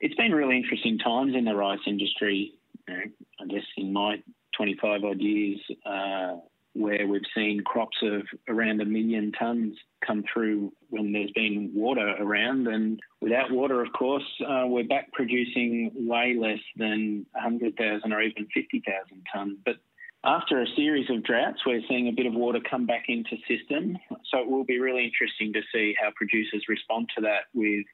it's been really interesting times in the rice industry. I guess in my 25 odd years, uh, where we've seen crops of around a million tonnes come through when there's been water around. And without water, of course, uh, we're back producing way less than 100,000 or even 50,000 tonnes. But after a series of droughts, we're seeing a bit of water come back into system. So it will be really interesting to see how producers respond to that with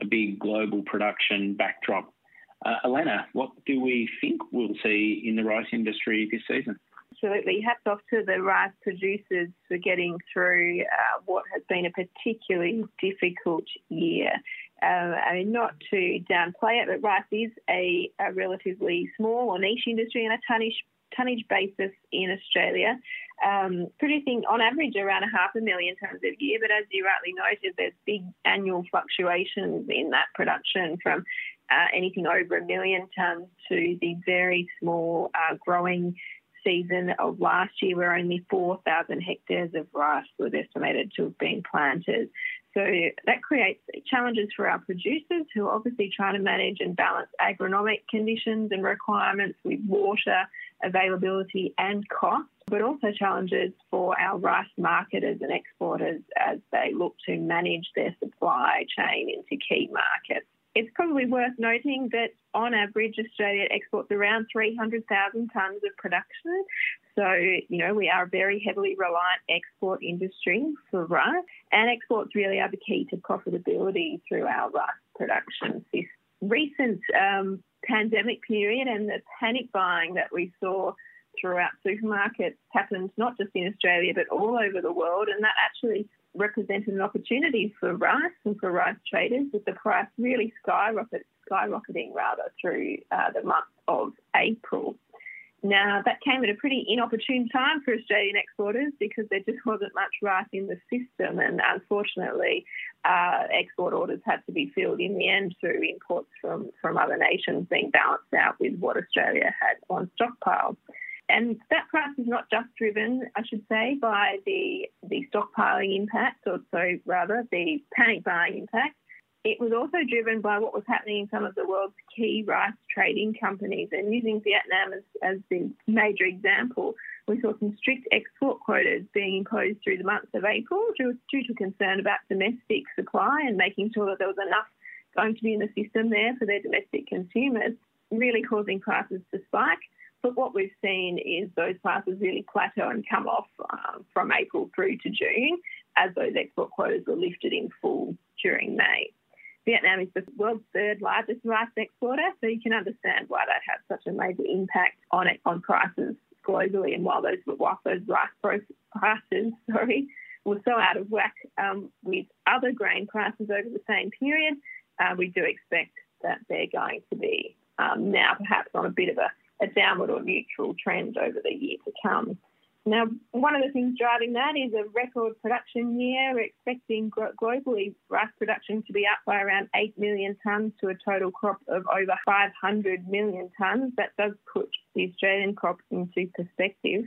a big global production backdrop. Uh, Elena, what do we think we'll see in the rice industry this season? Absolutely. Hats off to the rice producers for getting through uh, what has been a particularly difficult year. Uh, I mean, not to downplay it, but rice is a, a relatively small or niche industry and a tonnage tonnage basis in Australia, um, producing on average around a half a million tonnes a year. But as you rightly noted, there's big annual fluctuations in that production from uh, anything over a million tonnes to the very small uh, growing season of last year where only 4,000 hectares of rice was estimated to have been planted. So that creates challenges for our producers who are obviously trying to manage and balance agronomic conditions and requirements with water availability and cost, but also challenges for our rice marketers and exporters as they look to manage their supply chain into key markets. It's probably worth noting that on average, Australia exports around 300,000 tonnes of production. So, you know, we are a very heavily reliant export industry for rice, and exports really are the key to profitability through our rice production. This recent um, pandemic period and the panic buying that we saw throughout supermarkets happened not just in Australia but all over the world, and that actually represented an opportunity for rice and for rice traders with the price really skyrocket, skyrocketing rather through uh, the month of April. Now, that came at a pretty inopportune time for Australian exporters because there just wasn't much rice in the system, and unfortunately, uh, export orders had to be filled in the end through imports from, from other nations being balanced out with what Australia had on stockpile. And that price is not just driven, I should say, by the, the stockpiling impact, or so rather the panic buying impact. It was also driven by what was happening in some of the world's key rice trading companies. And using Vietnam as, as the major example, we saw some strict export quotas being imposed through the months of April due, due to concern about domestic supply and making sure that there was enough going to be in the system there for their domestic consumers, really causing prices to spike. But what we've seen is those prices really plateau and come off um, from April through to June as those export quotas were lifted in full during May. Vietnam is the world's third largest rice exporter, so you can understand why that has such a major impact on it on prices globally. And while those while those rice prices, sorry, were so out of whack um, with other grain prices over the same period, uh, we do expect that they're going to be um, now perhaps on a bit of a, a downward or neutral trend over the year to come. Now, one of the things driving that is a record production year. We're expecting globally rice production to be up by around 8 million tonnes to a total crop of over 500 million tonnes. That does put the Australian crop into perspective.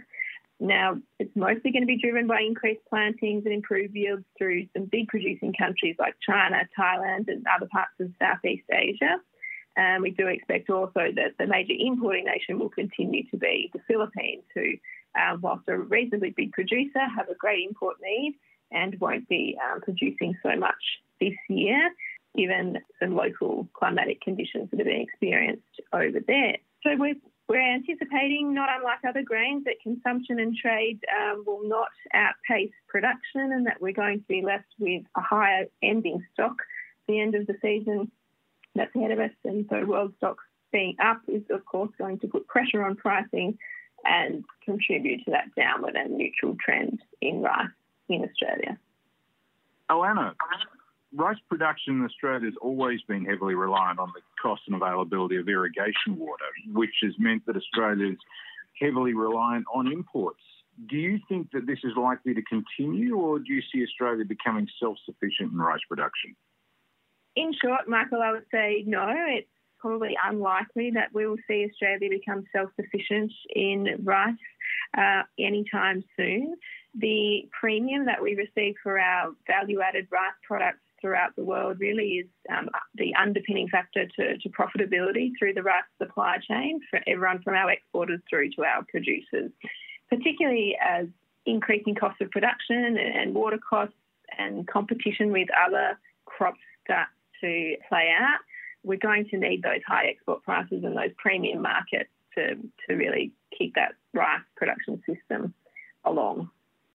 Now, it's mostly going to be driven by increased plantings and improved yields through some big producing countries like China, Thailand, and other parts of Southeast Asia. And we do expect also that the major importing nation will continue to be the Philippines, who um, whilst a reasonably big producer, have a great import need and won't be um, producing so much this year, given some local climatic conditions that are being experienced over there. So we're, we're anticipating, not unlike other grains, that consumption and trade um, will not outpace production and that we're going to be left with a higher ending stock at the end of the season that's ahead of us. And so world stocks being up is, of course, going to put pressure on pricing and contribute to that downward and neutral trend in rice in Australia. Oh, Alana, rice production in Australia has always been heavily reliant on the cost and availability of irrigation water, which has meant that Australia is heavily reliant on imports. Do you think that this is likely to continue, or do you see Australia becoming self sufficient in rice production? In short, Michael, I would say no. It's probably unlikely that we will see Australia become self sufficient in rice uh, anytime soon. The premium that we receive for our value added rice products throughout the world really is um, the underpinning factor to, to, profitability through the rice supply chain for everyone from our exporters through to our producers, particularly as increasing costs of production and, and water costs and competition with other crops start to play out. We're going to need those high export prices and those premium markets to, to really keep that rice production system along.